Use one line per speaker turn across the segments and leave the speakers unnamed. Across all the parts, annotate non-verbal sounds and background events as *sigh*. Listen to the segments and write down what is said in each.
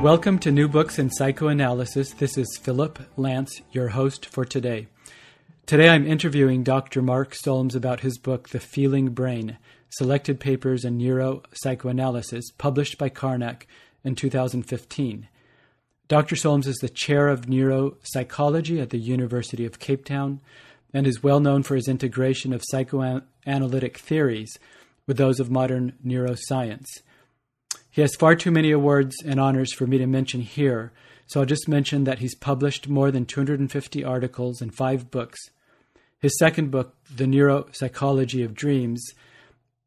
Welcome to New Books in Psychoanalysis. This is Philip Lance, your host for today. Today I'm interviewing Dr. Mark Solms about his book, The Feeling Brain Selected Papers in Neuropsychoanalysis, published by Karnac in 2015. Dr. Solms is the chair of neuropsychology at the University of Cape Town and is well known for his integration of psychoanalytic theories with those of modern neuroscience. He has far too many awards and honors for me to mention here, so I'll just mention that he's published more than 250 articles and five books. His second book, The Neuropsychology of Dreams,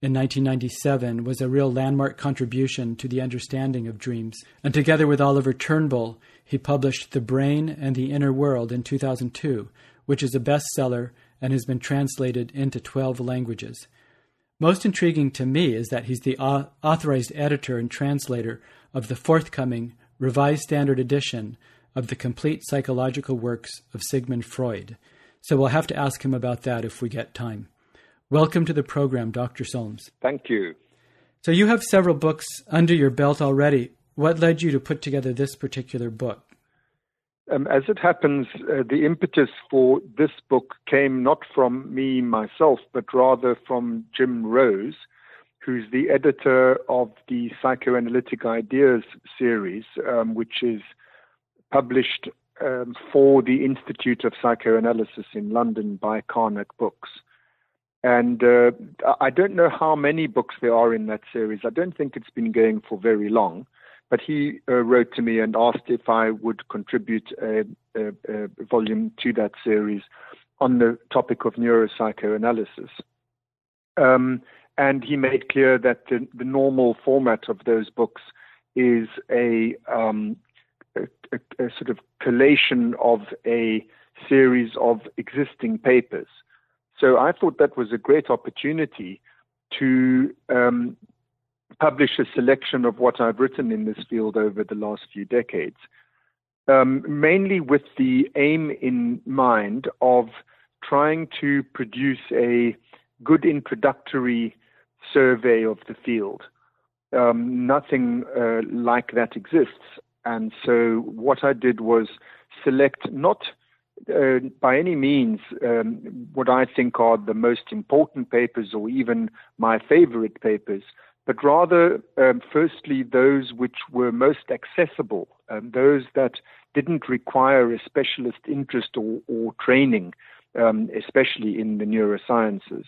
in 1997, was a real landmark contribution to the understanding of dreams. And together with Oliver Turnbull, he published The Brain and the Inner World in 2002, which is a bestseller and has been translated into 12 languages. Most intriguing to me is that he's the authorized editor and translator of the forthcoming Revised Standard Edition of the complete psychological works of Sigmund Freud. So we'll have to ask him about that if we get time. Welcome to the program, Dr. Solms.
Thank you.
So you have several books under your belt already. What led you to put together this particular book?
Um, as it happens, uh, the impetus for this book came not from me myself, but rather from Jim Rose, who's the editor of the Psychoanalytic Ideas series, um, which is published um, for the Institute of Psychoanalysis in London by Karnac Books. And uh, I don't know how many books there are in that series. I don't think it's been going for very long. But he uh, wrote to me and asked if I would contribute a, a, a, volume to that series on the topic of neuropsychoanalysis. Um, and he made clear that the, the, normal format of those books is a, um, a, sort of collation of a series of existing papers. So I thought that was a great opportunity to um, publish a selection of what I've written in this field over the last few decades, um, mainly with the aim in mind of trying to produce a good introductory survey of the field. Um, nothing uh, like that exists. And so what I did was select not uh, by any means um, what I think are the most important papers or even my favorite papers, but rather, um, firstly, those which were most accessible, um, those that didn't require a specialist interest or, or training, um, especially in the neurosciences.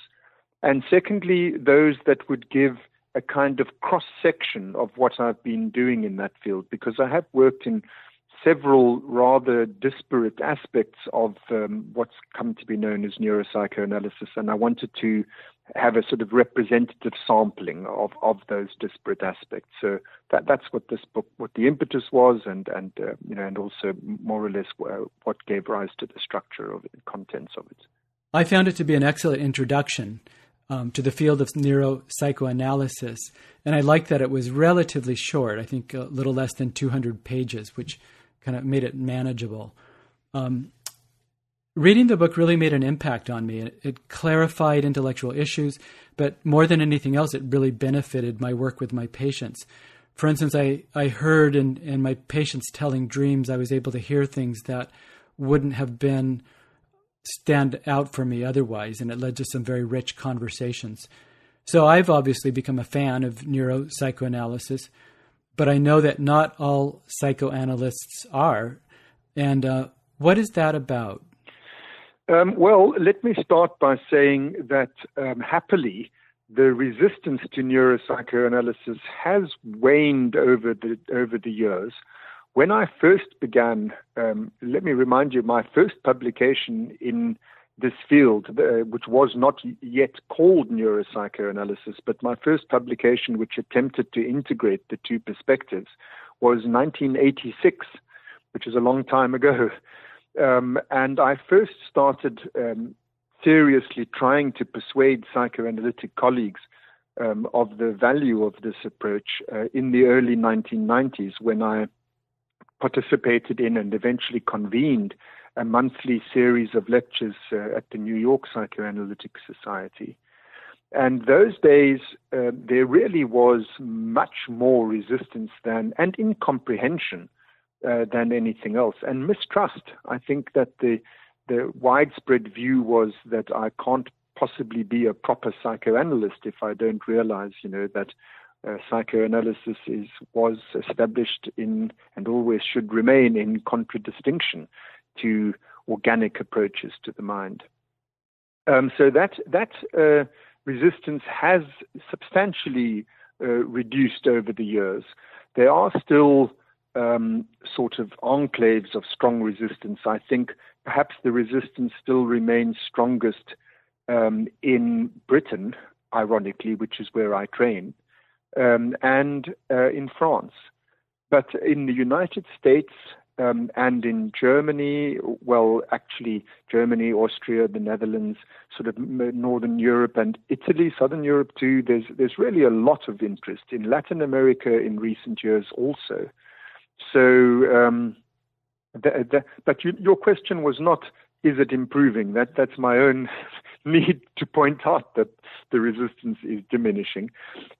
And secondly, those that would give a kind of cross section of what I've been doing in that field, because I have worked in several rather disparate aspects of um, what's come to be known as neuropsychoanalysis, and I wanted to have a sort of representative sampling of, of those disparate aspects. So that that's what this book, what the impetus was, and and uh, you know, and also more or less what gave rise to the structure of it, contents of it.
I found it to be an excellent introduction. um, to the field of neuropsychoanalysis. And I liked that it was relatively short, I think a little less than 200 pages, which kind of made it manageable. Um, reading the book really made an impact on me. It, it, clarified intellectual issues, but more than anything else, it really benefited my work with my patients. For instance, I, I heard in, in my patients telling dreams, I was able to hear things that wouldn't have been stand out for me otherwise, and it led to some very rich conversations. So I've obviously become a fan of neuropsychoanalysis, but I know that not all psychoanalysts are. And uh, what is that about?
Um, well, let me start by saying that um, happily, the resistance to neuropsychoanalysis has waned over the over the years. When I first began, um, let me remind you, my first publication in this field, uh, which was not yet called neuropsychoanalysis, but my first publication, which attempted to integrate the two perspectives, was 1986, which is a long time ago. Um, and I first started um, seriously trying to persuade psychoanalytic colleagues um, of the value of this approach uh, in the early 1990s when I participated in and eventually convened a monthly series of lectures uh, at the New York Psychoanalytic Society. And those days, uh, there really was much more resistance than and incomprehension uh, than anything else, and mistrust. I think that the the widespread view was that I can't possibly be a proper psychoanalyst if I don't realize, you know, that uh, psychoanalysis is was established in and always should remain in contradistinction to organic approaches to the mind. Um, so that that uh, resistance has substantially uh, reduced over the years. There are still um, sort of enclaves of strong resistance. I think perhaps the resistance still remains strongest um, in Britain, ironically, which is where I train um, and uh, in France. But in the United States um, and in Germany, well, actually, Germany, Austria, the Netherlands, sort of Northern Europe and Italy, Southern Europe too, there's, there's really a lot of interest. In Latin America in recent years also. So, um, the, the, but you, your question was not is it improving? That that's my own *laughs* need to point out that the resistance is diminishing.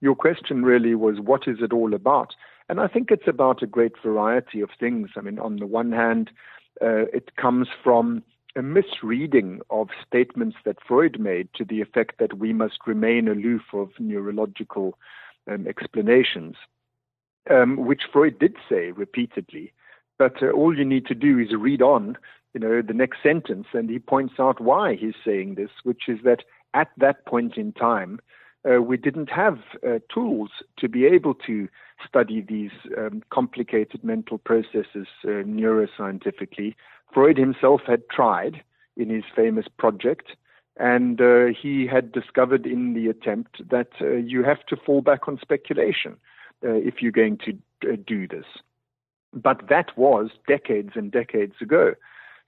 Your question really was what is it all about? And I think it's about a great variety of things. I mean, on the one hand, uh, it comes from a misreading of statements that Freud made to the effect that we must remain aloof of neurological um, explanations, um, which Freud did say repeatedly. But uh, all you need to do is read on you know, the next sentence, and he points out why he's saying this, which is that at that point in time, uh, we didn't have uh, tools to be able to study these um, complicated mental processes uh, neuroscientifically. Freud himself had tried in his famous project, and uh, he had discovered in the attempt that uh, you have to fall back on speculation uh, if you're going to do this. But that was decades and decades ago.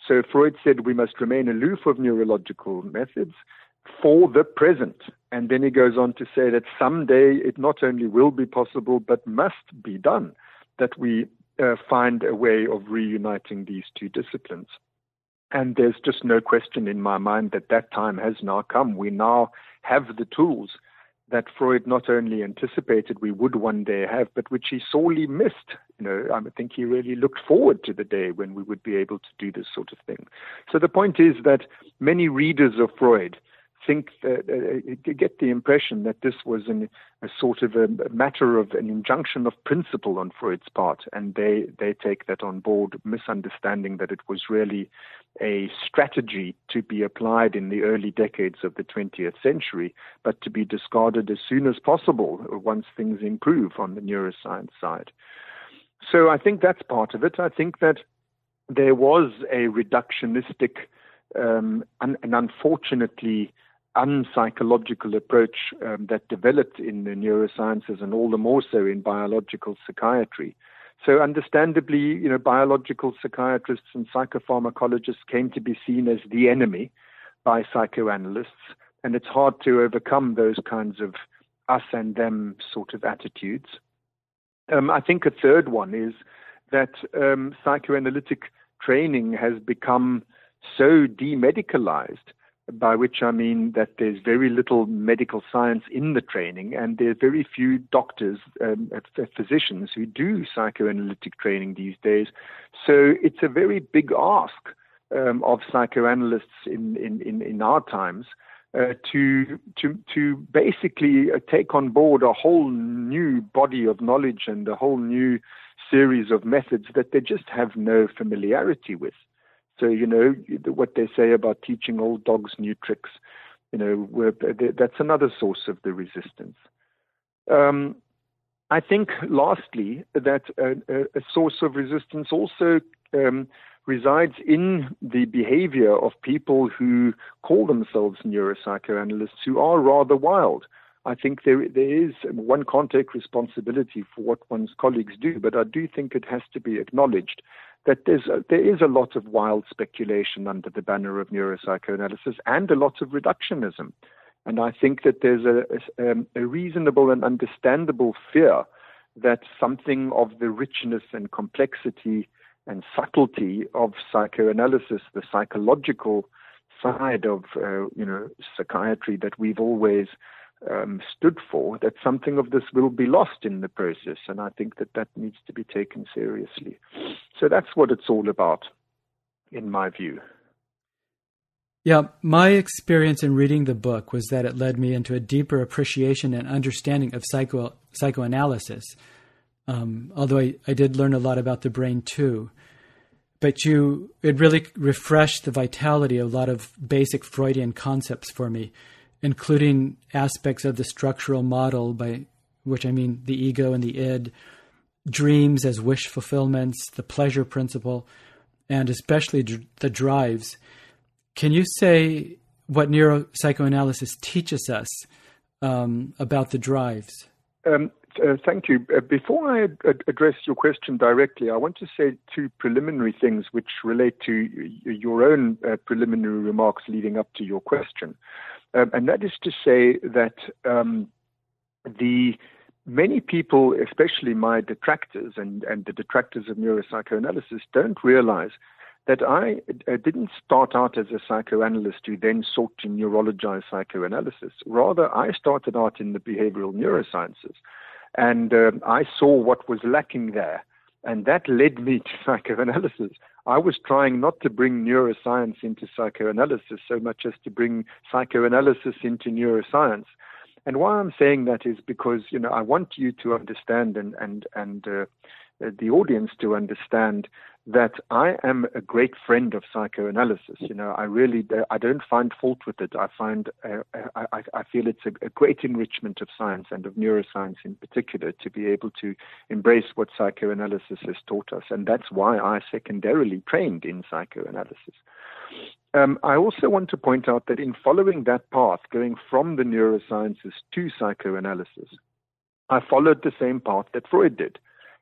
So Freud said we must remain aloof of neurological methods for the present. And then he goes on to say that someday it not only will be possible, but must be done that we uh, find a way of reuniting these two disciplines. And there's just no question in my mind that that time has now come. We now have the tools that Freud not only anticipated we would one day have, but which he sorely missed. You know, I think he really looked forward to the day when we would be able to do this sort of thing. So the point is that many readers of Freud think that, uh, get the impression that this was an, a sort of a, matter of an injunction of principle on Freud's part, and they they take that on board, misunderstanding that it was really a strategy to be applied in the early decades of the 20th century, but to be discarded as soon as possible once things improve on the neuroscience side. So I think that's part of it. I think that there was a reductionistic um, and unfortunately unpsychological approach um, that developed in the neurosciences and all the more so in biological psychiatry. So, understandably, you know, biological psychiatrists and psychopharmacologists came to be seen as the enemy by psychoanalysts, and it's hard to overcome those kinds of us and them sort of attitudes. Um, I think a third one is that um, psychoanalytic training has become so demedicalized, by which I mean that there's very little medical science in the training, and there are very few doctors, um, physicians who do psychoanalytic training these days. So it's a very big ask um, of psychoanalysts in, in, in, in our times uh, to to to basically uh, take on board a whole new body of knowledge and a whole new series of methods that they just have no familiarity with. So you know what they say about teaching old dogs new tricks. You know that's another source of the resistance. Um, I think, lastly, that a, a, source of resistance also um, resides in the behavior of people who call themselves neuropsychoanalysts who are rather wild. I think there there is one can't take responsibility for what one's colleagues do, but I do think it has to be acknowledged that there's a, there is a lot of wild speculation under the banner of neuropsychoanalysis and a lot of reductionism, and I think that there's a, a, um, a reasonable and understandable fear that something of the richness and complexity and subtlety of psychoanalysis, the psychological side of uh, you know psychiatry that we've always um, stood for, that something of this will be lost in the process, and I think that that needs to be taken seriously. So that's what it's all about, in my view.
Yeah, my experience in reading the book was that it led me into a deeper appreciation and understanding of psycho psychoanalysis. Um, although I, I did learn a lot about the brain too but you it really refreshed the vitality of a lot of basic Freudian concepts for me, including aspects of the structural model by which I mean the ego and the id, dreams as wish fulfillments, the pleasure principle, and especially the drives. Can you say what neuropsychoanalysis teaches us um, about the drives?
Um, uh, thank you. Uh, before I ad- address your question directly, I want to say two preliminary things which relate to y- your own uh, preliminary remarks leading up to your question. Um, and that is to say that um, the many people, especially my detractors and, and the detractors of neuropsychoanalysis, don't realize that I uh, didn't start out as a psychoanalyst who then sought to neurologize psychoanalysis. Rather, I started out in the behavioral neurosciences. And uh, I saw what was lacking there. And that led me to *laughs* psychoanalysis. I was trying not to bring neuroscience into psychoanalysis so much as to bring psychoanalysis into neuroscience. And why I'm saying that is because you know I want you to understand and and and uh, the audience to understand that I am a great friend of psychoanalysis. You know, I really I don't find fault with it. I find uh, I, I feel it's a, a, great enrichment of science and of neuroscience in particular to be able to embrace what psychoanalysis has taught us, and that's why I secondarily trained in psychoanalysis. Um, I also want to point out that in following that path, going from the neurosciences to psychoanalysis, I followed the same path that Freud did.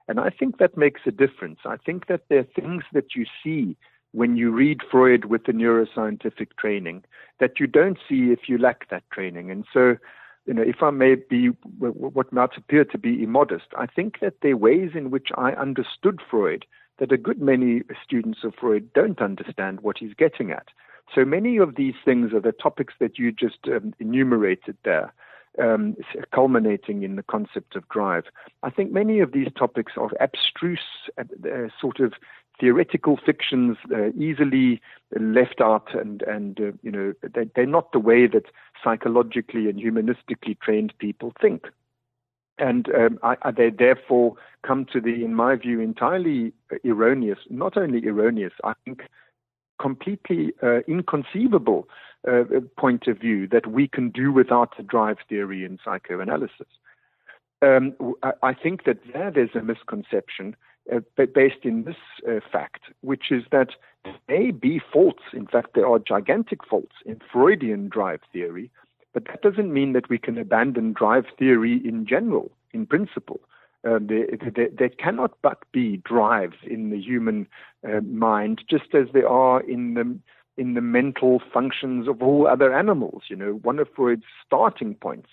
And I think that makes a difference. I think that there are things that you see when you read Freud with the neuroscientific training that you don't see if you lack that training. And so, you know, if I may be what might appear to be immodest, I think that there are ways in which I understood Freud that a good many students of Freud don't understand what he's getting at. So many of these things are the topics that you just um, enumerated there um, culminating in the concept of drive. I think many of these topics are abstruse, uh, sort of theoretical fictions, uh, easily left out, and and uh, you know they, they're not the way that psychologically and humanistically trained people think. And um, I, I, they therefore come to the, in my view, entirely erroneous, not only erroneous, I think completely uh, inconceivable uh, point of view that we can do without the drive theory in psychoanalysis. Um, I think that there there's a misconception uh, based in this uh, fact, which is that there may be faults, in fact, there are gigantic faults in Freudian drive theory, but that doesn't mean that we can abandon drive theory in general, in principle. Uh, there, there, there, cannot but be drives in the human uh, mind, just as there are in the in the mental functions of all other animals. You know, one of Freud's starting points,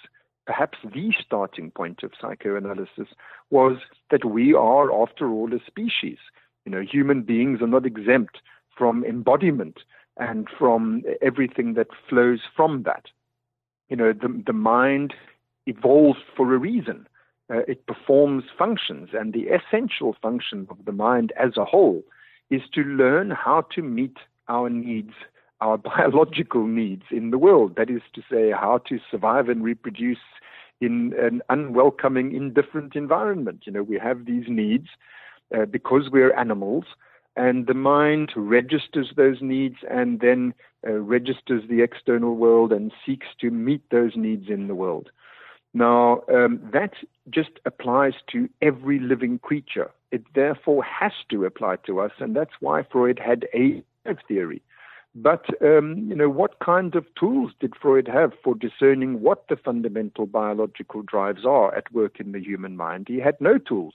perhaps the starting point of psychoanalysis, was that we are, after all, a species. You know, human beings are not exempt from embodiment and from everything that flows from that. You know, the, the mind evolved for a reason. Uh, it performs functions, and the essential function of the mind as a whole is to learn how to meet our needs, our *laughs* biological needs in the world. That is to say, how to survive and reproduce in an unwelcoming, indifferent environment. You know, we have these needs uh, because we're animals, and the mind registers those needs and then uh, registers the external world and seeks to meet those needs in the world. Now, um, that just applies to every living creature. It therefore has to apply to us, and that's why Freud had a theory. But um, you know, what kind of tools did Freud have for discerning what the fundamental biological drives are at work in the human mind? He had no tools.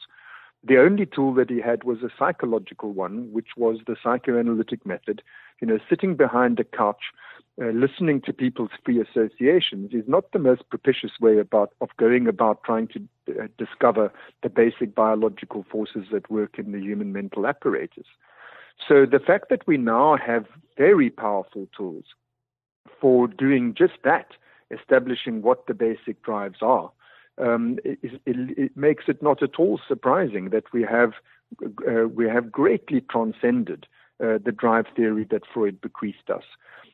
The only tool that he had was a psychological one, which was the psychoanalytic method. You know, sitting behind a couch, uh, listening to people's free associations is not the most propitious way about of going about trying to uh, discover the basic biological forces that work in the human mental apparatus. So the fact that we now have very powerful tools for doing just that, establishing what the basic drives are, um, it, it, it, makes it not at all surprising that we have uh, we have greatly transcended uh, the drive theory that Freud bequeathed us.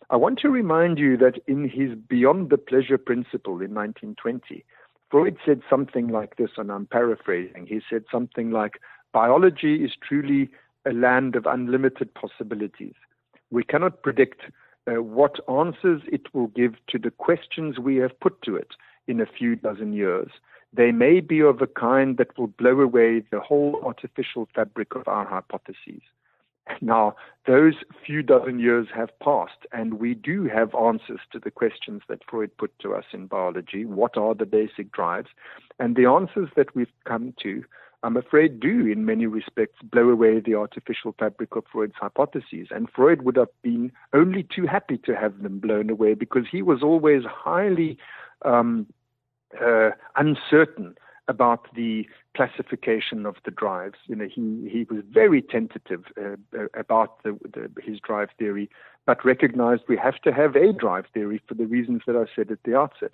I want to remind you that in his Beyond the Pleasure Principle in 1920, Freud said something like this, and I'm paraphrasing. He said something like, Biology is truly a land of unlimited possibilities. We cannot predict uh, what answers it will give to the questions we have put to it in a few dozen years. They may be of a kind that will blow away the whole artificial fabric of our hypotheses. Now, those few dozen years have passed, and we do have answers to the questions that Freud put to us in biology. What are the basic drives? And the answers that we've come to I'm afraid, do in many respects blow away the artificial fabric of Freud's hypotheses. And Freud would have been only too happy to have them blown away because he was always highly um, uh, uncertain about the classification of the drives. You know, he, he was very tentative uh, uh about the, the, his drive theory, but recognized we have to have a drive theory for the reasons that I said at the outset.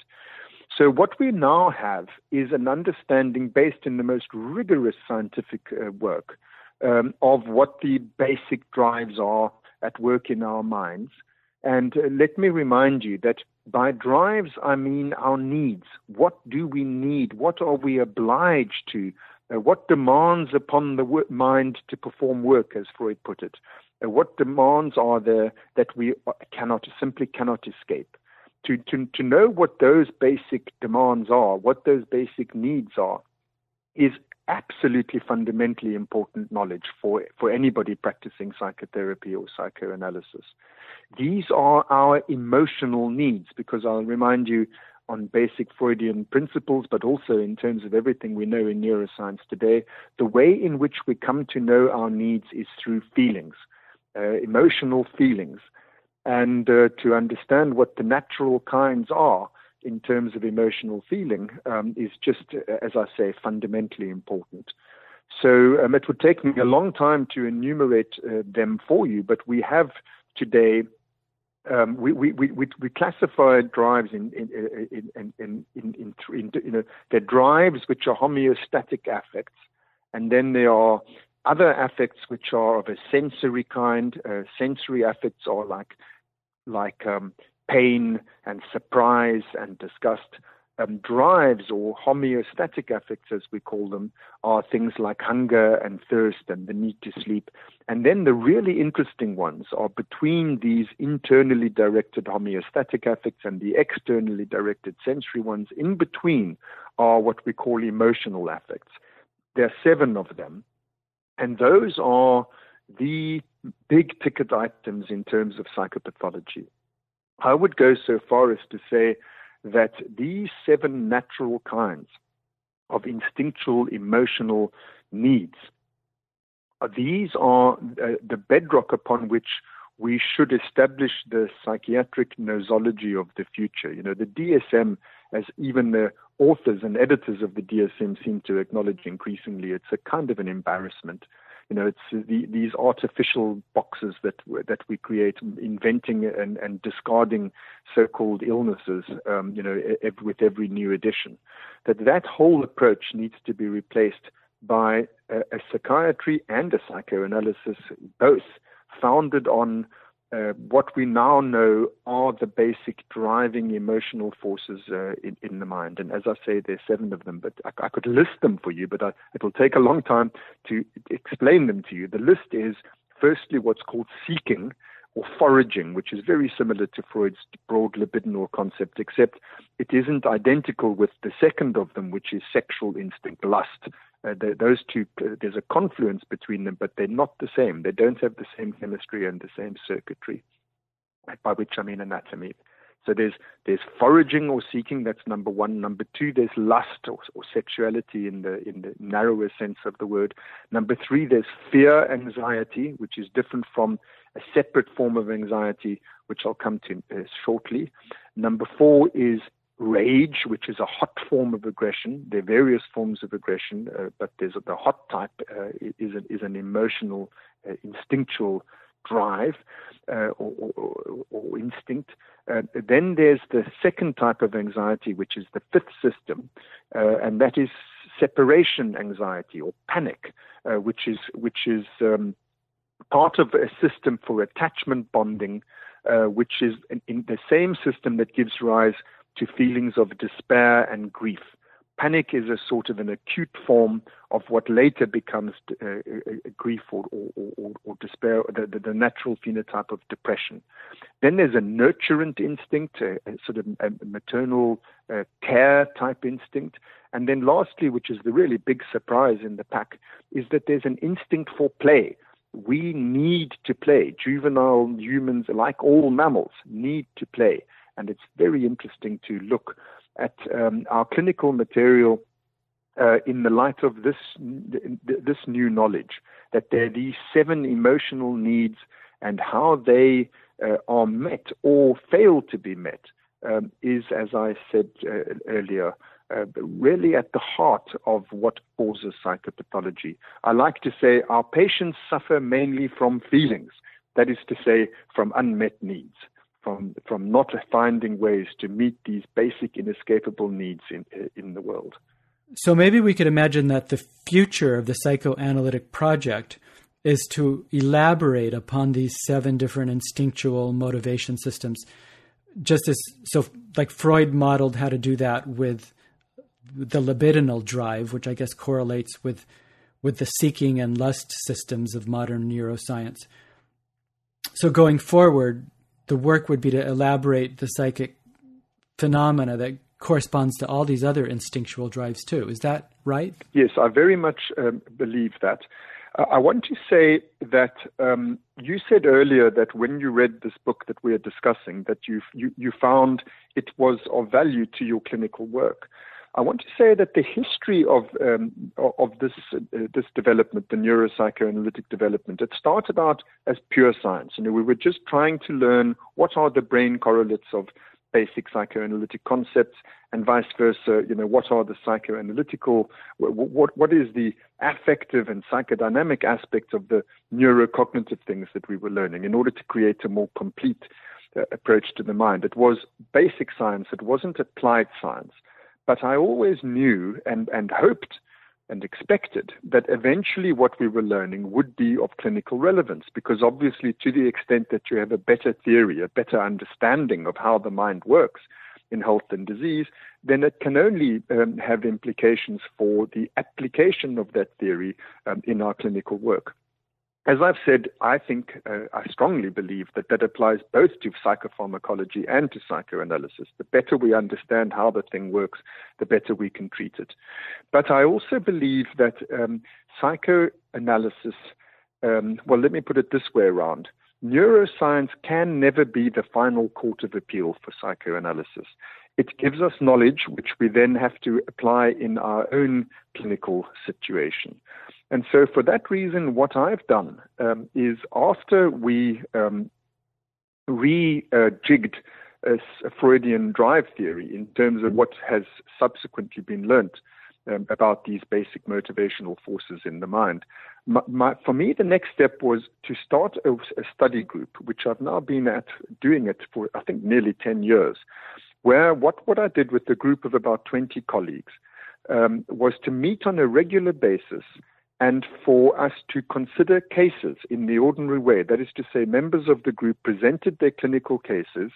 So, what we now have is an understanding based in the most rigorous scientific uh, work um, of what the basic drives are at work in our minds. And uh, let me remind you that by drives, I mean our needs. What do we need? What are we obliged to? Uh, what demands upon the mind to perform work, as Freud put it? Uh, what demands are there that we uh, cannot simply cannot escape? To, to, to know what those basic demands are, what those basic needs are, is absolutely fundamentally important knowledge for, for anybody practicing psychotherapy or psychoanalysis. These are our emotional needs, because I'll remind you on basic Freudian principles, but also in terms of everything we know in neuroscience today, the way in which we come to know our needs is through feelings, uh, emotional feelings and uh, to understand what the natural kinds are in terms of emotional feeling um, is just, uh, as I say, fundamentally important. So um, it would take me a long time to enumerate uh, them for you, but we have today. Um, we, we, we, we classify drives in in in in in, in, in, you know they're drives which are homeostatic affects, and then there are other affects which are of a sensory kind. Uh, sensory affects are like like um, pain and surprise and disgust. Um, drives or homeostatic affects, as we call them, are things like hunger and thirst and the need to sleep. And then the really interesting ones are between these internally directed homeostatic affects and the externally directed sensory ones. In between are what we call emotional affects. There are seven of them. And those are the big ticket items in terms of psychopathology. I would go so far as to say that these seven natural kinds of instinctual emotional needs, uh, these are uh, the bedrock upon which we should establish the psychiatric nosology of the future. You know, the DSM, as even the authors and editors of the DSM seem to acknowledge increasingly, it's a kind of an embarrassment. You know, it's the, these artificial boxes that that we create, inventing and, and discarding so-called illnesses. Um, you know, with every new edition, that that whole approach needs to be replaced by a, a psychiatry and a psychoanalysis, both founded on uh, what we now know are the basic driving emotional forces uh, in, in, the mind. And as I say, there's seven of them, but I, I could list them for you, but I, it will take a long time to explain them to you. The list is firstly what's called seeking or foraging, which is very similar to Freud's broad libidinal concept, except it isn't identical with the second of them, which is sexual instinct, lust. Uh, those two, uh, there's a confluence between them, but they're not the same. They don't have the same chemistry and the same circuitry, by which I mean anatomy. So there's there's foraging or seeking. That's number one. Number two, there's lust or, or sexuality in the in the narrower sense of the word. Number three, there's fear, anxiety, which is different from a separate form of anxiety, which I'll come to uh, shortly. Number four is rage, which is a hot form of aggression. There are various forms of aggression, uh, but there's the hot type uh, is, a, is an emotional, uh, instinctual drive uh, or, or, or, instinct. Uh, then there's the second type of anxiety, which is the fifth system, uh, and that is separation anxiety or panic, which is which is um, part of a system for attachment bonding, which is in, in the same system that gives rise to feelings of despair and grief. Panic is a sort of an acute form of what later becomes uh, uh, uh, grief or, or, or, or despair, the, the, the, natural phenotype of depression. Then there's a nurturant instinct, a, a sort of a maternal uh, care type instinct. And then lastly, which is the really big surprise in the pack, is that there's an instinct for play. We need to play. Juvenile humans, like all mammals, need to play. And it's very interesting to look at um, our clinical material uh, in the light of this this new knowledge that there are these seven emotional needs and how they uh, are met or fail to be met um, is, as I said uh, earlier, uh, really at the heart of what causes psychopathology. I like to say our patients suffer mainly from feelings, that is to say, from unmet needs from from not finding ways to meet these basic inescapable needs in in the world.
So maybe we could imagine that the future of the psychoanalytic project is to elaborate upon these seven different instinctual motivation systems just as so like Freud modeled how to do that with the libidinal drive which I guess correlates with with the seeking and lust systems of modern neuroscience. So going forward, the work would be to elaborate the psychic phenomena that corresponds to all these other instinctual drives too. Is that right?
Yes, I very much um, believe that. Uh, I want to say that um, you said earlier that when you read this book that we are discussing, that you, you, you found it was of value to your clinical work. I want to say that the history of um, of this uh, this development, the neuropsychoanalytic development, it started out as pure science. You know, we were just trying to learn what are the brain correlates of basic psychoanalytic concepts, and vice versa. You know, what are the psychoanalytical, what what is the affective and psychodynamic aspects of the neurocognitive things that we were learning in order to create a more complete uh, approach to the mind. It was basic science. It wasn't applied science. But I always knew and, and hoped and expected that eventually what we were learning would be of clinical relevance because obviously to the extent that you have a better theory, a better understanding of how the mind works in health and disease, then it can only um, have implications for the application of that theory um, in our clinical work as I've said, I think, uh, I strongly believe that that applies both to psychopharmacology and to psychoanalysis. The better we understand how the thing works, the better we can treat it. But I also believe that um, psychoanalysis, um, well, let me put it this way around. Neuroscience can never be the final court of appeal for psychoanalysis. It gives us knowledge which we then have to apply in our own clinical situation. And so, for that reason, what I've done um, is after we um, rejigged a Freudian drive theory in terms of what has subsequently been learnt um, about these basic motivational forces in the mind. My, my, for me, the next step was to start a, a, study group, which I've now been at doing it for, I think, nearly 10 years, where what, what I did with a group of about 20 colleagues um, was to meet on a regular basis and for us to consider cases in the ordinary way. That is to say, members of the group presented their clinical cases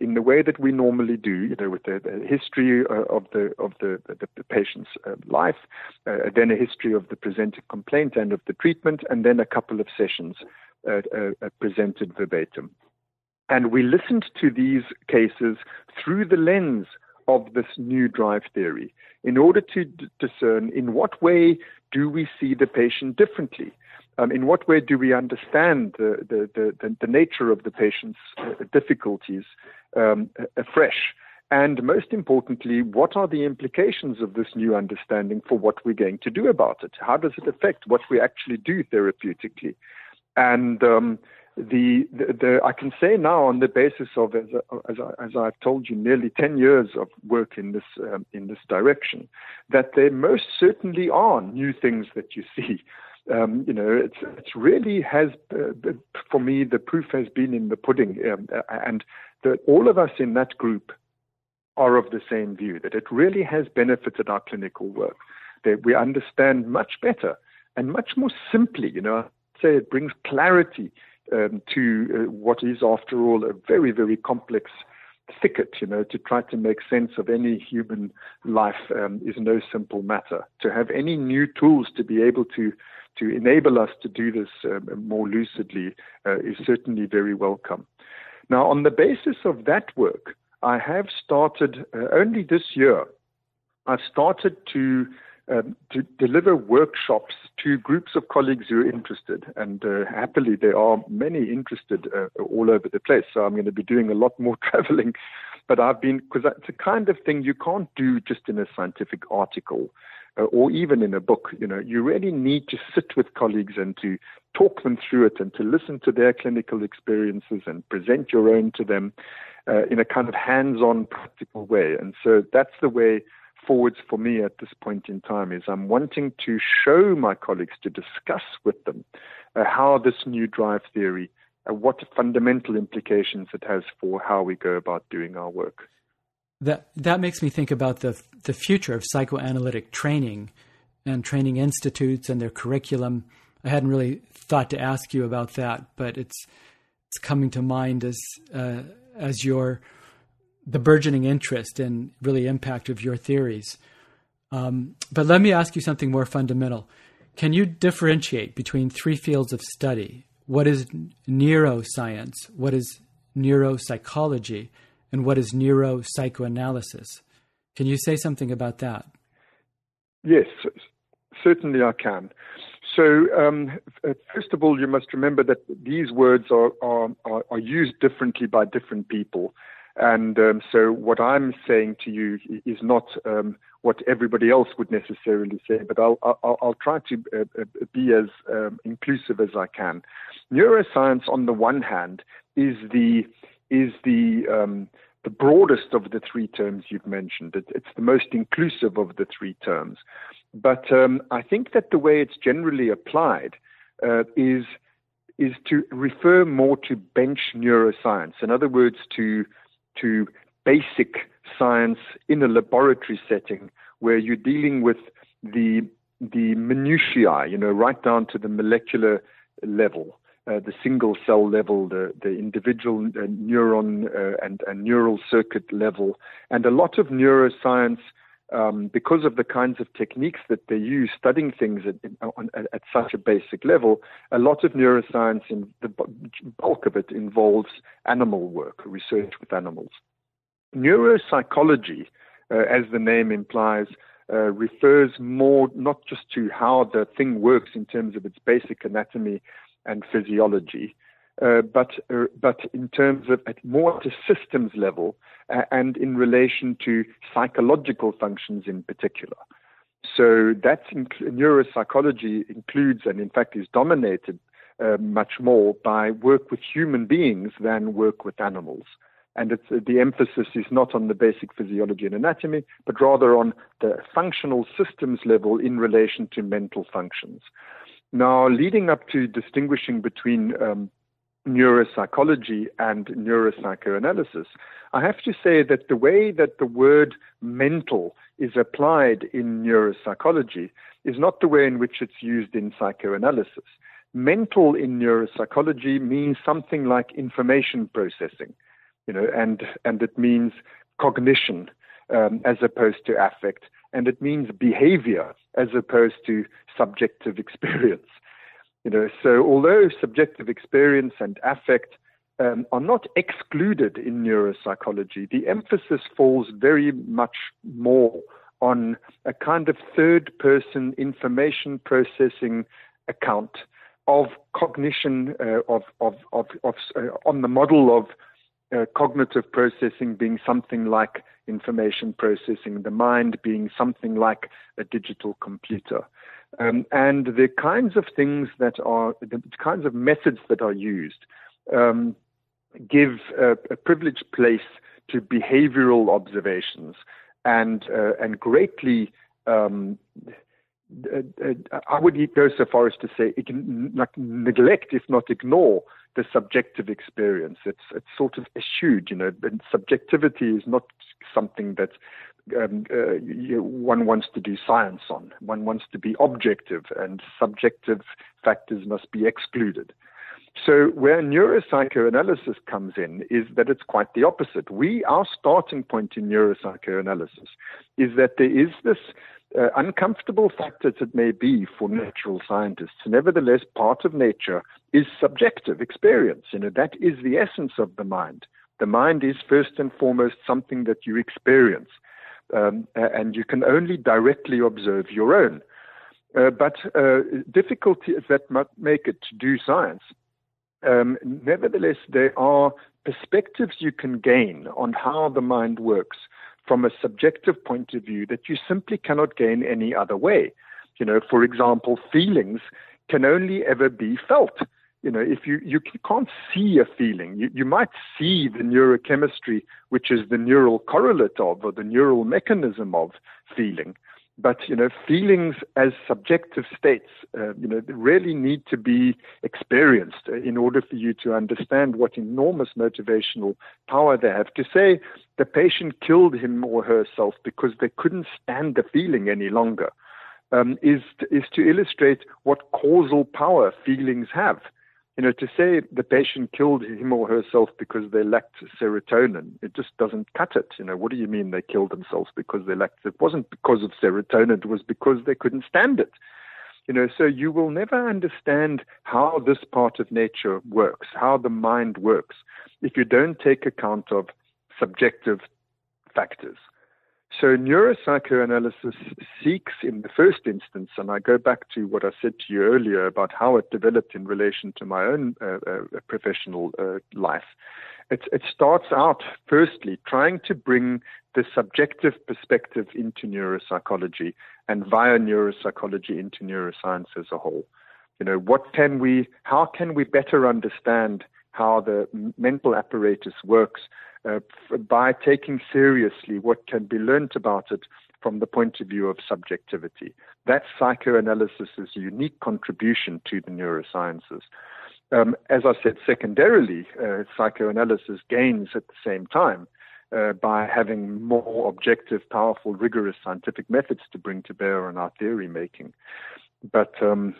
in the way that we normally do, you know, with the, the history uh, of the of the the, the patient's uh, life, uh, then a history of the presented complaint and of the treatment, and then a couple of sessions uh, uh, presented verbatim. And we listened to these cases through the lens of this new drive theory in order to d- discern in what way do we see the patient differently. Um, in what way do we understand the, the, the, the nature of the patient's uh, difficulties um, afresh? And most importantly, what are the implications of this new understanding for what we're going to do about it? How does it affect what we actually do therapeutically? And um, the, the, the, I can say now, on the basis of as, as, I, as I've told you, nearly ten years of work in this um, in this direction, that there most certainly are new things that you see um, you know, it's it's really has uh, for me the proof has been in the pudding, um, and that all of us in that group are of the same view that it really has benefited our clinical work. That we understand much better and much more simply. You know, say it brings clarity um, to uh, what is, after all, a very very complex thicket, you know, to try to make sense of any human life um, is no simple matter. To have any new tools to be able to to enable us to do this um, more lucidly uh, is certainly very welcome. Now, on the basis of that work, I have started uh, only this year. I've started to um, to deliver workshops to groups of colleagues who are interested, and uh, happily there are many interested uh, all over the place. So I'm going to be doing a lot more *laughs* traveling. But I've been because it's a kind of thing you can't do just in a scientific article uh, or even in a book. You know, you really need to sit with colleagues and to talk them through it and to listen to their clinical experiences and present your own to them uh, in a kind of hands-on, practical way. And so that's the way forwards for me at this point in time is I'm wanting to show my colleagues to discuss with them uh, how this new drive theory, uh, what fundamental implications it has for how we go about doing our work
that that makes me think about the the future of psychoanalytic training and training institutes and their curriculum. I hadn't really thought to ask you about that, but it's it's coming to mind as uh, as your the burgeoning interest and really impact of your theories. Um, but let me ask you something more fundamental. Can you differentiate between three fields of study? What is neuroscience? What is neuropsychology? and what is neuropsychoanalysis. Can you say something about that?
Yes, certainly I can. So, um, first of all, you must remember that these words are, are, are used differently by different people. And um, so, what I'm saying to you is not um, what everybody else would necessarily say, but I'll, I'll, I'll try to uh, uh, be as um, inclusive as I can. Neuroscience, on the one hand, is the is the um, the broadest of the three terms you've mentioned. It, it's the most inclusive of the three terms. But um, I think that the way it's generally applied uh, is is to refer more to bench neuroscience. In other words, to to basic science in a laboratory setting where you're dealing with the the minutiae, you know, right down to the molecular level uh, the single cell level, the, the individual uh, neuron uh, and, and, neural circuit level. And a lot of neuroscience, um, because of the kinds of techniques that they use studying things at, at, at, such a basic level, a lot of neuroscience, in the bulk of it, involves animal work, research with animals. Neuropsychology, uh, as the name implies, uh, refers more not just to how the thing works in terms of its basic anatomy and physiology, uh, but uh, but in terms of at more at a systems level uh, and in relation to psychological functions in particular. So that's inc- neuropsychology includes and in fact is dominated uh, much more by work with human beings than work with animals. And the emphasis is not on the basic physiology and anatomy, but rather on the functional systems level in relation to mental functions. Now, leading up to distinguishing between um, neuropsychology and neuropsychoanalysis, I have to say that the way that the word mental is applied in neuropsychology is not the way in which it's used in psychoanalysis. Mental in neuropsychology means something like information processing, you know, and, and it means cognition um, as opposed to affect, and it means behavior as opposed to subjective *laughs* experience. You know, so although subjective experience and affect um, are not excluded in neuropsychology, the emphasis falls very much more on a kind of third person information processing account of cognition uh, of, of, of, of uh, on the model of uh, cognitive processing being something like information processing, the mind being something like a digital computer. Um, and the kinds of things that are, the kinds of methods that are used um, give a, a privileged place to behavioral observations and uh, and greatly um, uh, uh, I would go so far as to say neglect, if not ignore, the subjective experience. It's it's sort of eschewed, you know. And subjectivity is not something that um, uh, you, one wants to do science on. One wants to be objective, and subjective factors must be excluded. So where neuropsychoanalysis comes in is that it's quite the opposite. We, our starting point in neuropsychoanalysis is that there is this uh, uncomfortable fact as it may be for natural scientists, nevertheless, part of nature is subjective experience. You know, that is the essence of the mind. The mind is first and foremost something that you experience, um, and you can only directly observe your own. Uh, but uh, difficulties that make it to do science um, nevertheless, there are perspectives you can gain on how the mind works from a subjective point of view that you simply cannot gain any other way. You know, for example, feelings can only ever be felt. You know, if you, you can't see a feeling, you, you might see the neurochemistry, which is the neural correlate of or the neural mechanism of feeling. But you know, feelings as subjective states, uh, you know, really need to be experienced in order for you to understand what enormous motivational power they have. To say the patient killed him or herself because they couldn't stand the feeling any longer um, is is to illustrate what causal power feelings have you know, to say the patient killed him or herself because they lacked serotonin, it just doesn't cut it. You know, what do you mean they killed themselves because they lacked it? wasn't because of serotonin, it was because they couldn't stand it. You know, so you will never understand how this part of nature works, how the mind works, if you don't take account of subjective factors. So neuropsychoanalysis seeks in the first instance, and I go back to what I said to you earlier about how it developed in relation to my own uh, uh, professional uh, life. It, it starts out firstly trying to bring the subjective perspective into neuropsychology and via neuropsychology into neuroscience as a whole. You know, what can we, how can we better understand how the mental apparatus works uh, by taking seriously what can be learnt about it from the point of view of subjectivity. That's psychoanalysis' is a unique contribution to the neurosciences. Um, as I said, secondarily, uh, psychoanalysis gains at the same time uh, by having more objective, powerful, rigorous scientific methods to bring to bear on our theory making. But um,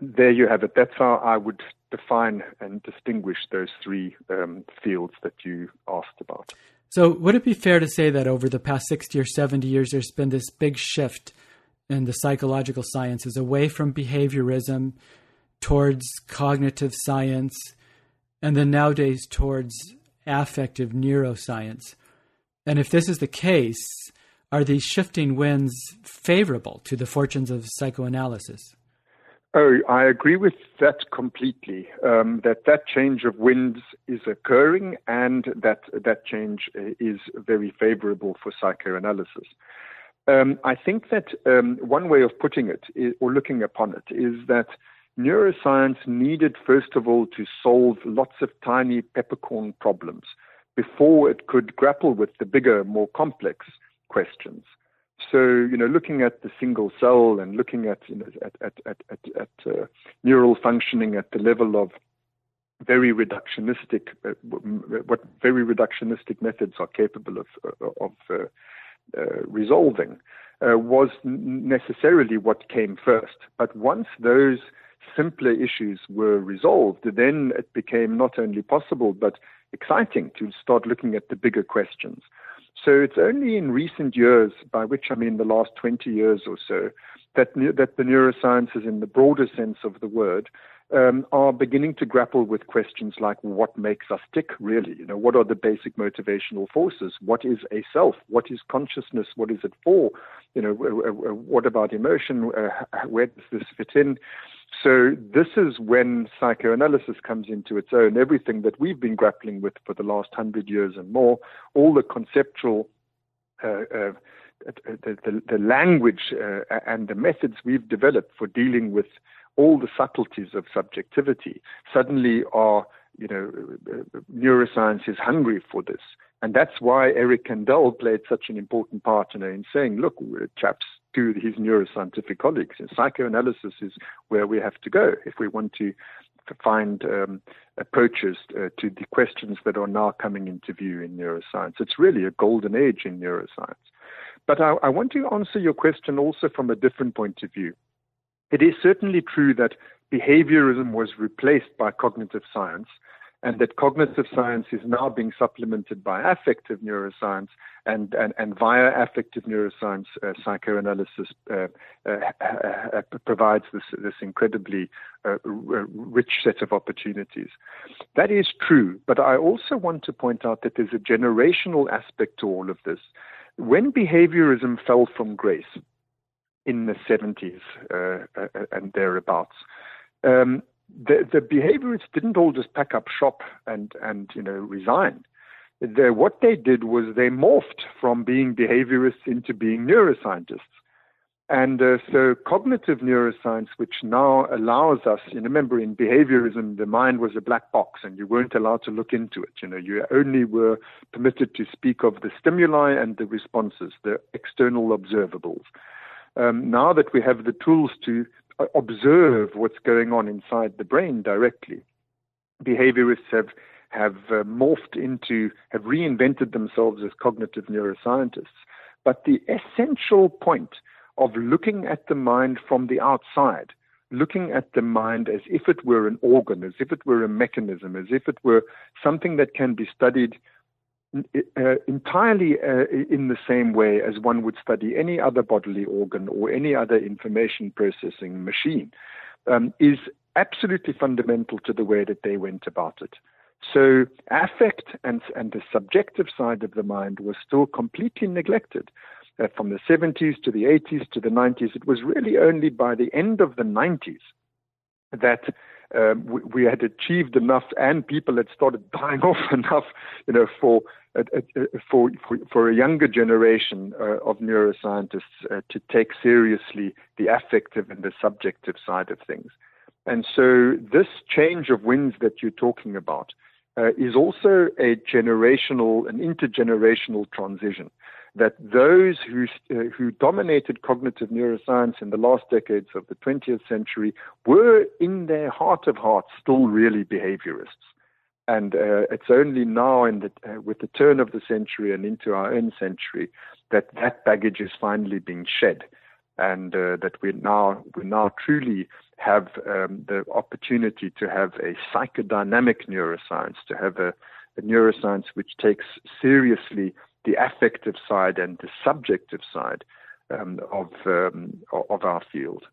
there you have it. That's how I would define and distinguish those three um, fields that you asked about.
So, would it be fair to say that over the past 60 or 70 years, there's been this big shift in the psychological sciences away from behaviorism towards cognitive science, and then nowadays towards affective neuroscience? And if this is the case, are these shifting winds favorable to the fortunes of psychoanalysis?
Oh, I agree with that completely. Um, that that change of winds is occurring, and that that change uh, is very favorable for psychoanalysis. Um, I think that um, one way of putting it is, or looking upon it is that neuroscience needed, first of all, to solve lots of tiny peppercorn problems before it could grapple with the bigger, more complex questions. So, you know, looking at the single cell and looking at, you know, at, at, at, at, at uh, neural functioning at the level of very reductionistic, uh, what very reductionistic methods are capable of, uh, of uh, uh, resolving, uh, was necessarily what came first. But once those simpler issues were resolved, then it became not only possible but exciting to start looking at the bigger questions. So it's only in recent years, by which I mean the last 20 years or so, that, that the neurosciences, in the broader sense of the word, um, are beginning to grapple with questions like what makes us tick, really? You know, what are the basic motivational forces? What is a self? What is consciousness? What is it for? You know, what about emotion? Uh, where does this fit in? So this is when psychoanalysis comes into its own. Everything that we've been grappling with for the last hundred years and more, all the conceptual uh, uh, the, the, the, language uh, and the methods we've developed for dealing with all the subtleties of subjectivity suddenly are, you know, neuroscience is hungry for this. And that's why Eric Kandel played such an important part you know, in saying, look, chaps, to his neuroscientific colleagues. And psychoanalysis is where we have to go if we want to find um, approaches uh, to the questions that are now coming into view in neuroscience. It's really a golden age in neuroscience. But I, I want to answer your question also from a different point of view. It is certainly true that behaviorism was replaced by cognitive science, and that cognitive science is now being supplemented by affective neuroscience, and, and, and via affective neuroscience, uh, psychoanalysis uh, uh, uh provides this, this incredibly uh, rich set of opportunities. That is true, but I also want to point out that there's a generational aspect to all of this. When behaviorism fell from grace, in the 70s uh, uh, and thereabouts. Um, the, the behaviorists didn't all just pack up shop and, and you know, resign. The, what they did was they morphed from being behaviorists into being neuroscientists. And uh, so cognitive neuroscience, which now allows us, you know, remember in behaviorism, the mind was a black box and you weren't allowed to look into it. You know, you only were permitted to speak of the stimuli and the responses, the external observables um, now that we have the tools to observe what's going on inside the brain directly, behaviorists have have uh, morphed into, have reinvented themselves as cognitive neuroscientists. But the essential point of looking at the mind from the outside, looking at the mind as if it were an organ, as if it were a mechanism, as if it were something that can be studied uh, entirely uh, in the same way as one would study any other bodily organ or any other information processing machine, um, is absolutely fundamental to the way that they went about it. So, affect and, and the subjective side of the mind was still completely neglected. Uh, from the 70s to the 80s to the 90s, it was really only by the end of the 90s that um, we, we, had achieved enough, and people had started *laughs* dying off enough, you know, for uh, uh, for, for, for a younger generation uh, of neuroscientists uh, to take seriously the affective and the subjective side of things. And so, this change of winds that you're talking about uh, is also a generational, an intergenerational transition that those who, uh, who dominated cognitive neuroscience in the last decades of the 20th century were, in their heart of hearts, still really behaviorists. And uh, it's only now, the, uh, with the turn of the century and into our own century, that that baggage is finally being shed, and uh, that we now we now truly have um, the opportunity to have a psychodynamic neuroscience, to have a, a neuroscience which takes seriously the affective side and the subjective side um, of um, of our field.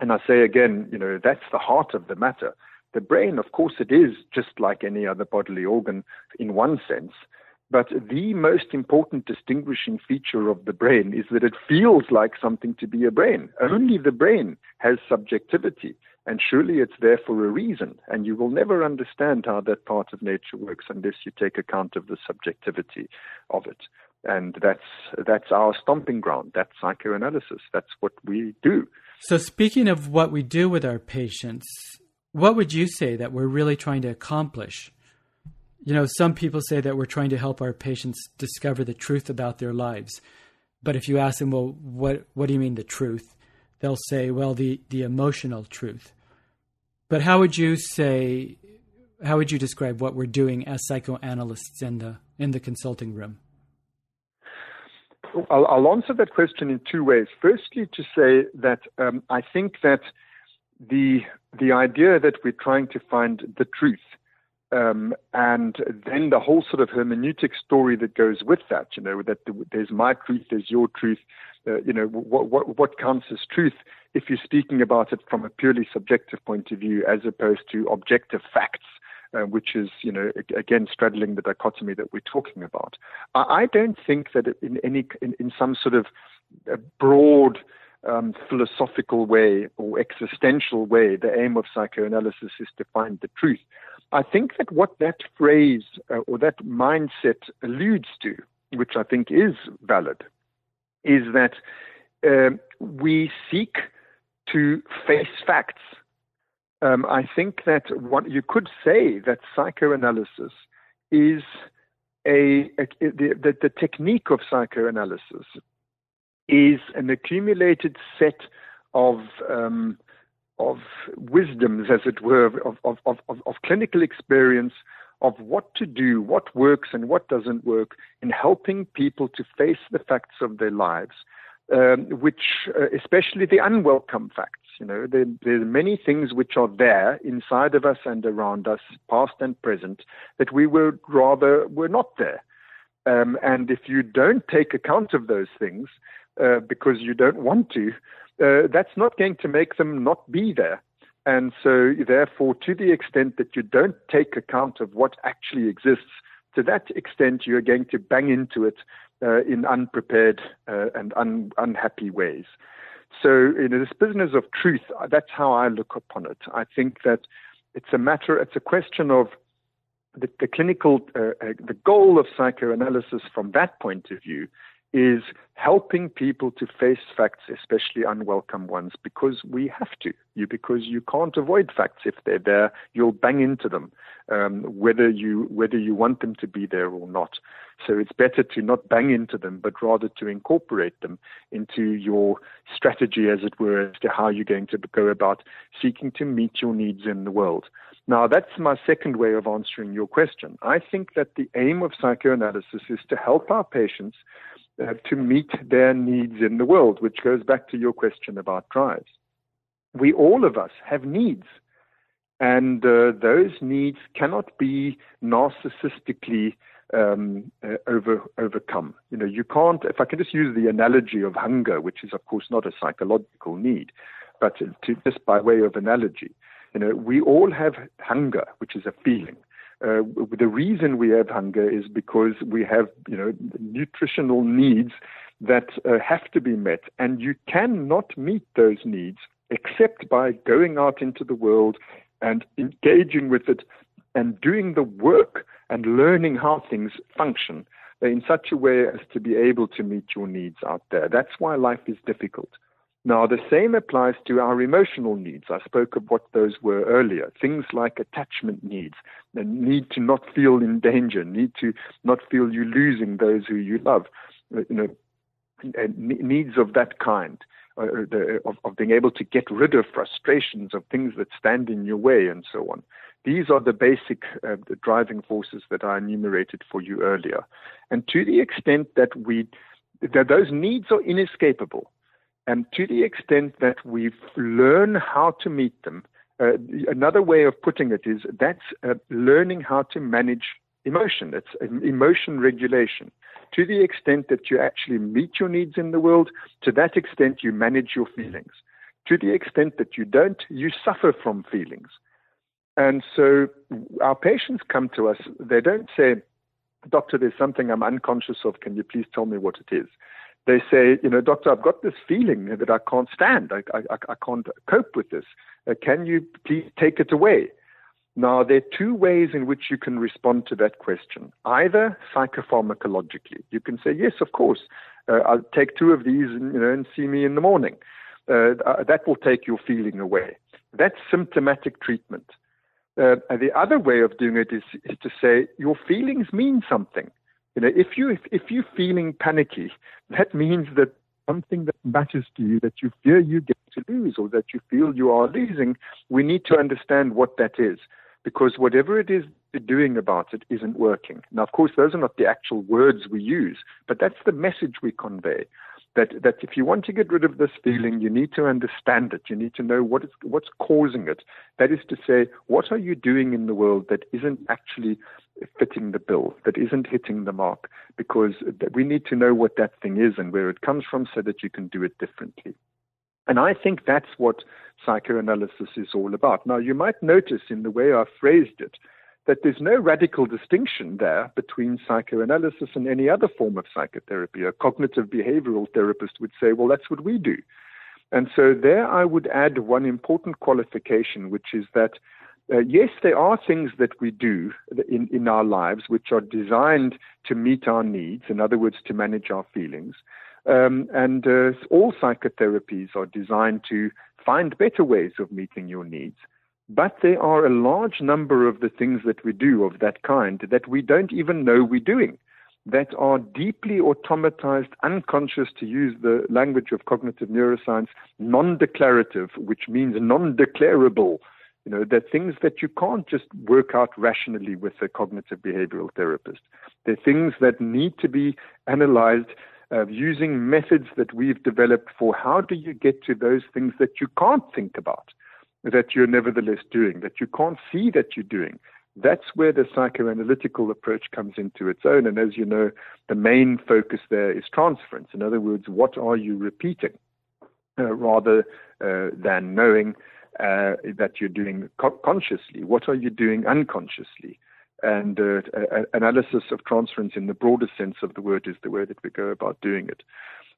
And I say again, you know, that's the heart of the matter. The brain, of course, it is just like any other bodily organ in one sense. But the most important distinguishing feature of the brain is that it feels like something to be a brain. Only the brain has subjectivity. And surely it's there for a reason. And you will never understand how that part of nature works unless you take account of the subjectivity of it. And that's, that's our stomping ground. That's psychoanalysis. That's what we do.
So, speaking of what we do with our patients, what would you say that we're really trying to accomplish? You know, some people say that we're trying to help our patients discover the truth about their lives. But if you ask them, well, what, what do you mean the truth? They'll say, well, the, the emotional truth. But how would you say, how would you describe what we're doing as psychoanalysts in the, in the consulting room?
I'll, I'll answer that question in two ways. Firstly, to say that um, I think that the the idea that we're trying to find the truth um, and then the whole sort of hermeneutic story that goes with that, you know, that there's my truth, there's your truth, uh, you know, what, what, what counts as truth if you're speaking about it from a purely subjective point of view as opposed to objective facts, uh, which is, you know, again, straddling the dichotomy that we're talking about. I, I don't think that in any, in, in some sort of uh, broad, um, philosophical way or existential way, the aim of psychoanalysis is to find the truth. I think that what that phrase uh, or that mindset alludes to, which I think is valid, is that uh, we seek to face facts. Um, I think that what you could say that psychoanalysis is a, a the, the, the technique of psychoanalysis is an accumulated set of um, of wisdoms, as it were, of, of, of, of, clinical experience of what to do, what works and what doesn't work in helping people to face the facts of their lives, um, which, uh, especially the unwelcome facts. You know, there, there are many things which are there inside of us and around us, past and present, that we would rather were not there. Um, and if you don't take account of those things, uh, because you don't want to, uh, that's not going to make them not be there. And so, therefore, to the extent that you don't take account of what actually exists, to that extent, you're going to bang into it uh, in unprepared uh, and un- unhappy ways. So, in this business of truth, that's how I look upon it. I think that it's a matter, it's a question of the, the clinical, uh, uh the goal of psychoanalysis from that point of view is helping people to face facts, especially unwelcome ones, because we have to. You because you can't avoid facts if they're there. You'll bang into them, um, whether you whether you want them to be there or not. So it's better to not bang into them, but rather to incorporate them into your strategy, as it were, as to how you're going to go about seeking to meet your needs in the world. Now, that's my second way of answering your question. I think that the aim of psychoanalysis is to help our patients uh, to meet their needs in the world, which goes back to your question about drives. We, all of us, have needs. And uh, those needs cannot be narcissistically um, uh, over, overcome. You know, you can't, if I can just use the analogy of hunger, which is, of course, not a psychological need, but to, just by way of analogy, you know, we all have hunger, which is a feeling. Uh, the reason we have hunger is because we have, you know, nutritional needs that uh, have to be met, and you cannot meet those needs except by going out into the world and engaging with it and doing the work and learning how things function in such a way as to be able to meet your needs out there. That's why life is difficult. Now, the same applies to our emotional needs. I spoke of what those were earlier. Things like attachment needs, the need to not feel in danger, need to not feel you losing those who you love, uh, you know, needs of that kind. Uh, uh, of being able to get rid of frustrations of things that stand in your way and so on. These are the basic uh, the driving forces that I enumerated for you earlier. And to the extent that we that those needs are inescapable, and to the extent that we learn how to meet them, uh, another way of putting it is that's uh, learning how to manage emotion. It's emotion regulation. To the extent that you actually meet your needs in the world, to that extent you manage your feelings. To the extent that you don't, you suffer from feelings. And so our patients come to us, they don't say, Doctor, there's something I'm unconscious of. Can you please tell me what it is? They say, you know, doctor, I've got this feeling that I can't stand. I, I, I can't cope with this. Uh, can you please take it away? Now, there are two ways in which you can respond to that question. Either psychopharmacologically, you can say, yes, of course, uh, I'll take two of these and, you know, and see me in the morning. uh, that will take your feeling away. That's symptomatic treatment. Uh, the other way of doing it is, is to say your feelings mean something. You know, if you if, if you're feeling panicky, that means that something that matters to you that you fear you get to lose or that you feel you are losing, we need to understand what that is. Because whatever it is doing about it isn't working. Now, of course, those are not the actual words we use, but that's the message we convey that, that if you want to get rid of this feeling, you need to understand it. You need to know what is, what's causing it. That is to say, what are you doing in the world that isn't actually fitting the bill, that isn't hitting the mark? Because we need to know what that thing is and where it comes from so that you can do it differently. And I think that's what psychoanalysis is all about. Now, you might notice in the way I phrased it that there's no radical distinction there between psychoanalysis and any other form of psychotherapy. A cognitive behavioral therapist would say, well, that's what we do. And so there I would add one important qualification, which is that uh, yes, there are things that we do in, in our lives which are designed to meet our needs, in other words, to manage our feelings. Um, and uh, all psychotherapies are designed to find better ways of meeting your needs. But there are a large number of the things that we do of that kind that we don't even know we're doing, that are deeply automatized, unconscious, to use the language of cognitive neuroscience, non declarative, which means non declarable. You know, they're things that you can't just work out rationally with a cognitive behavioral therapist. They're things that need to be analyzed uh, using methods that we've developed for how do you get to those things that you can't think about that you're nevertheless doing, that you can't see that you're doing. That's where the psychoanalytical approach comes into its own. And as you know, the main focus there is transference. In other words, what are you repeating uh, rather uh, than knowing uh, that you're doing co- consciously? What are you doing unconsciously? And uh, analysis of transference in the broader sense of the word is the way that we go about doing it.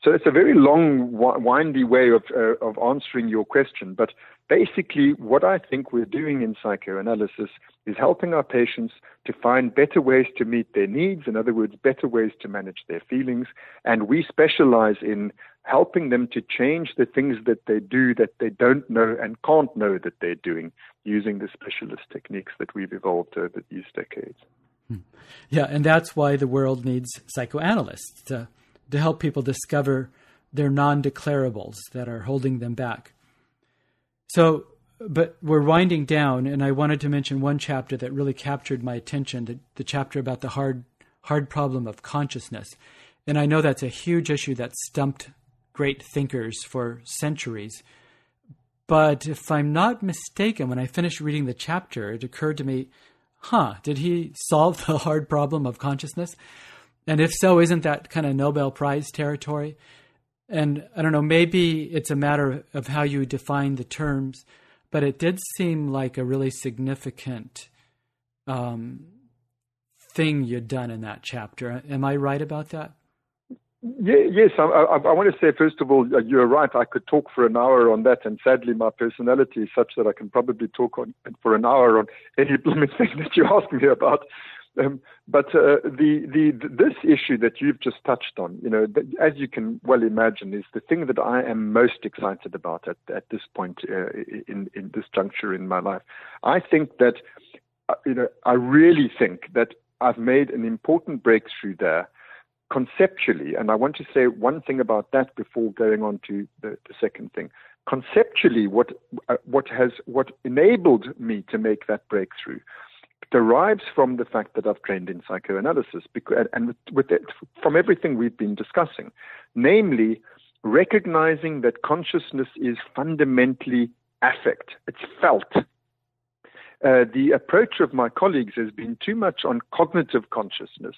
So it's a very long, windy way of, uh, of answering your question. But basically, what I think we're doing in psychoanalysis is helping our patients to find better ways to meet their needs. In other words, better ways to manage their feelings. And we specialize in helping them to change the things that they do that they don't know and can't know that they're doing using the specialist techniques that we've evolved over these decades.
Hmm. Yeah, and that's why the world needs psychoanalysts to to help people discover their non declarables that are holding them back. So, but we're winding down, and I wanted to mention one chapter that really captured my attention the, the chapter about the hard, hard problem of consciousness. And I know that's a huge issue that stumped great thinkers for centuries. But if I'm not mistaken, when I finished reading the chapter, it occurred to me, huh, did he solve the *laughs* hard problem of consciousness? And if so, isn't that kind of Nobel Prize territory? And I don't know, maybe it's a matter of how you define the terms, but it did seem like a really significant um, thing you'd done in that chapter. Am I right about that?
Yeah, yes, I, I, I, want to say first of all, you're right. I could talk for an hour on that, and sadly, my personality is such that I can probably talk on for an hour on any *laughs* blooming thing that you ask me about. Um, but uh, the, the this issue that you've just touched on, you know, as you can well imagine, is the thing that I am most excited about at, at this point uh, in in this juncture in my life. I think that, uh, you know, I really think that I've made an important breakthrough there conceptually, and I want to say one thing about that before going on to the, the second thing. Conceptually, what uh, what has what enabled me to make that breakthrough derives from the fact that I've trained in psychoanalysis because, and with it, from everything we've been discussing, namely recognizing that consciousness is fundamentally affect, it's felt. Uh, the approach of my colleagues has been too much on cognitive consciousness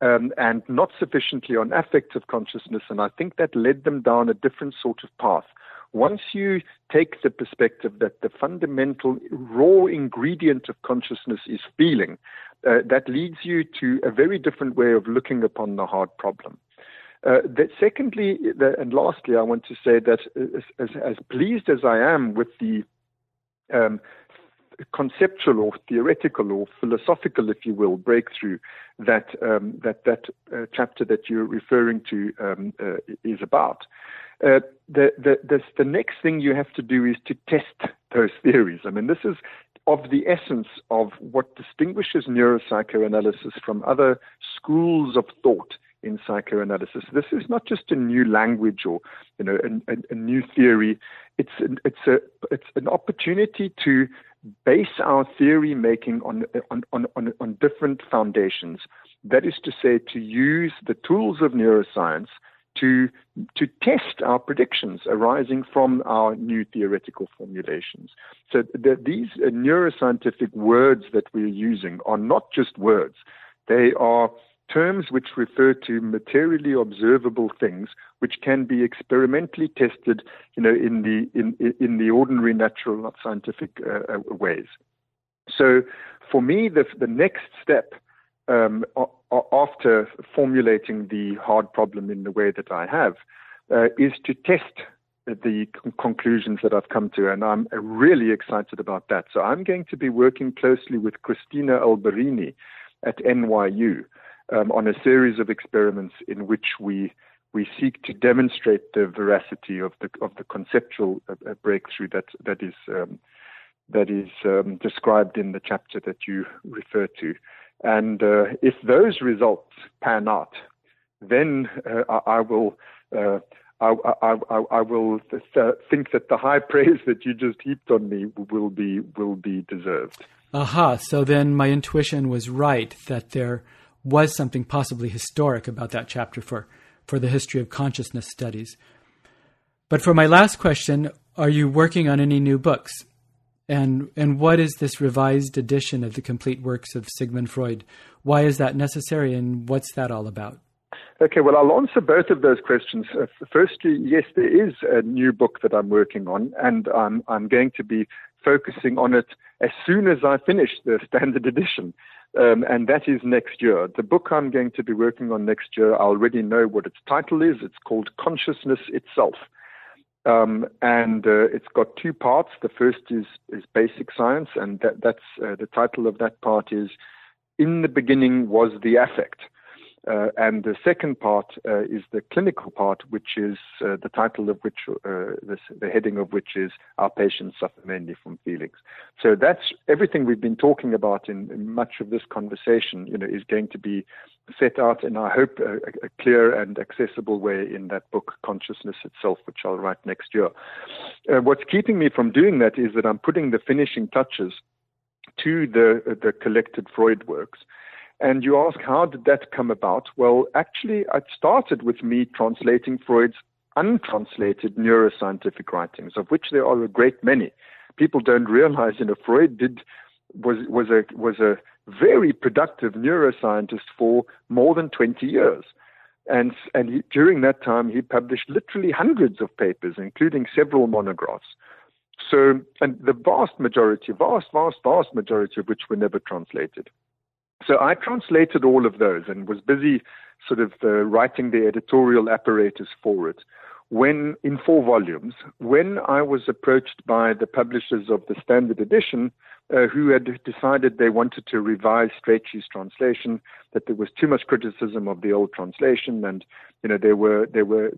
um, and not sufficiently on affective consciousness, and I think that led them down a different sort of path. Once you take the perspective that the fundamental raw ingredient of consciousness is feeling, uh, that leads you to a very different way of looking upon the hard problem. Uh, that secondly, the, and lastly, I want to say that as, as, as pleased as I am with the um, conceptual or theoretical or philosophical, if you will, breakthrough that um, that that uh, chapter that you're referring to um, uh, is about. uh, the, the, the, the next thing you have to do is to test those *laughs* theories. I mean, this is of the essence of what distinguishes neuropsychoanalysis from other schools of thought in psychoanalysis. This is not just a new language or you know a, a, a new theory. It's an, it's a it's an opportunity to base our theory making on on, on, on, on different foundations. That is to say, to use the tools of neuroscience to to test our predictions arising from our new theoretical formulations. So the, these neuroscientific words that we're using are not just words; they are terms which refer to materially observable things which can be experimentally tested, you know, in the in in the ordinary natural not scientific uh, uh ways. So, for me, the the next step um, after formulating the hard problem in the way that I have uh, is to test the conclusions that I've come to, and I'm really excited about that. So I'm going to be working closely with Christina Alberini at NYU um, on a series of experiments in which we we seek to demonstrate the veracity of the of the conceptual uh, uh breakthrough that that is um, that is um, described in the chapter that you refer to. And uh, if those results pan out, then uh, I, I, will. Uh, I, I, I, will think that the high *laughs* praise that you just heaped on me will be will be deserved.
Aha! So then my intuition was right that there was something possibly historic about that chapter for, for the history of consciousness studies. But for my last question, are you working on any new books? And, and what is this revised edition of the complete works of Sigmund Freud? Why is that necessary and what's that all about?
Okay, well, I'll answer both of those questions. Uh, firstly, yes, there is a new book that I'm working on, and I'm, I'm going to be focusing on it as soon as I finish the *laughs* standard edition um, and that is next year. The book I'm going to be working on next year, I already know what its title is. It's called Consciousness Itself. Um, and uh, it's got two parts. The first is, is basic science, and that, that's uh, the title of that part is In the Beginning Was the Affect. Uh, and the second part uh, is the clinical part, which is uh, the title of which, uh, this, the heading of which is Our Patients Suffer Mainly from Feelings. So that's everything we've been talking about in, in much of this conversation, you know, is going to be set out in, I hope, a, a, clear and accessible way in that book, Consciousness Itself, which I'll write next year. Uh, what's keeping me from doing that is that I'm putting the finishing touches to the, the collected Freud works. And you ask, how did that come about? Well, actually, it started with me translating Freud's untranslated neuroscientific writings, of which there are a great many. People don't realize, you know, Freud did was was a was a very productive neuroscientist for more than 20 years. And, and he, during that time, he published literally hundreds of papers, including several monographs. So, and the vast majority, vast, vast, vast majority of which were never translated. So I translated all of those and was busy sort of uh, writing the editorial apparatus for it. When in four volumes, when I was approached by the publishers of the standard edition, uh, who had decided they wanted to revise Strachey's translation, that there was too much criticism of the old translation, and you know there were there were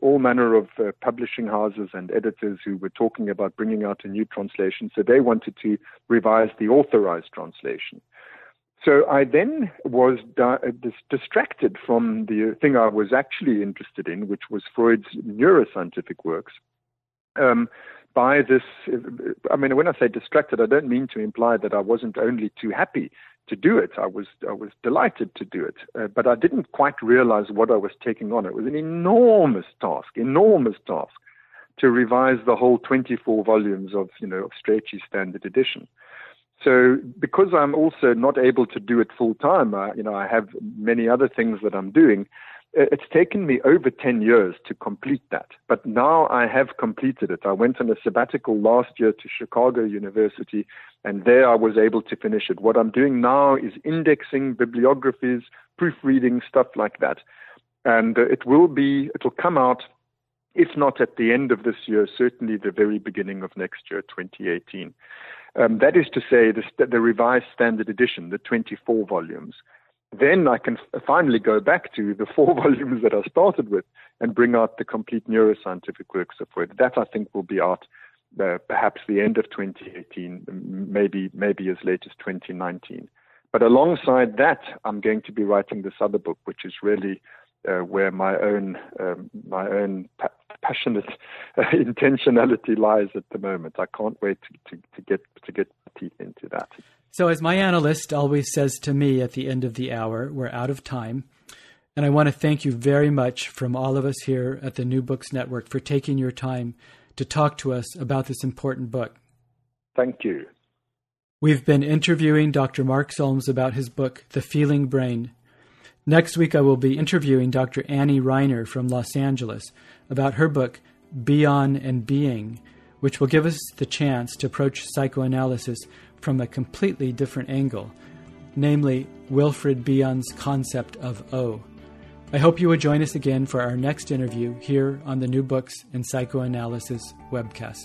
all manner of uh, publishing houses and editors who were talking about bringing out a new translation. So they wanted to revise the authorized translation. So I then was di- distracted from the thing I was actually interested in, which was Freud's neuroscientific works. Um, by this, I mean, when I say distracted, I don't mean to imply that I wasn't only too happy to do it. I was I was delighted to do it, uh, but I didn't quite realize what I was taking on. It was an enormous task, enormous task, to revise the whole 24 volumes of you know of Strachey's standard edition. So because I'm also not able to do it full time, uh, you know, I have many other things that I'm doing. It's taken me over 10 years to complete that, but now I have completed it. I went on a sabbatical last year to Chicago University, and there I was able to finish it. What I'm doing now is indexing bibliographies, proofreading, stuff like that. And uh, it will be, it will come out, if not at the end of this year, certainly the very beginning of next year, 2018. Um, that is to say, the, the, revised standard edition, the 24 volumes. then I can finally go back to the four *laughs* volumes that I started with and bring out the complete neuroscientific works of Freud. That I think will be out uh, perhaps the end of 2018, maybe maybe as late as 2019. But alongside that, I'm going to be writing this other book, which is really uh, where my own um, my own pa- passionate uh, *laughs* intentionality lies at the moment. I can't wait to, to, to get to get teeth into that.
So, as my analyst always says to me at the end of the hour, we're out of time. And I want to thank you very much from all of us here at the New Books Network for taking your time to talk to us about this important book.
Thank you.
We've been interviewing Dr. Mark Solms about his book, The Feeling Brain. Next week, I will be interviewing Dr. Annie Reiner from Los Angeles about her book, Bion and Being, which will give us the chance to approach psychoanalysis from a completely different angle, namely Wilfred Bion's concept of O. I hope you will join us again for our next interview here on the New Books in Psychoanalysis webcast.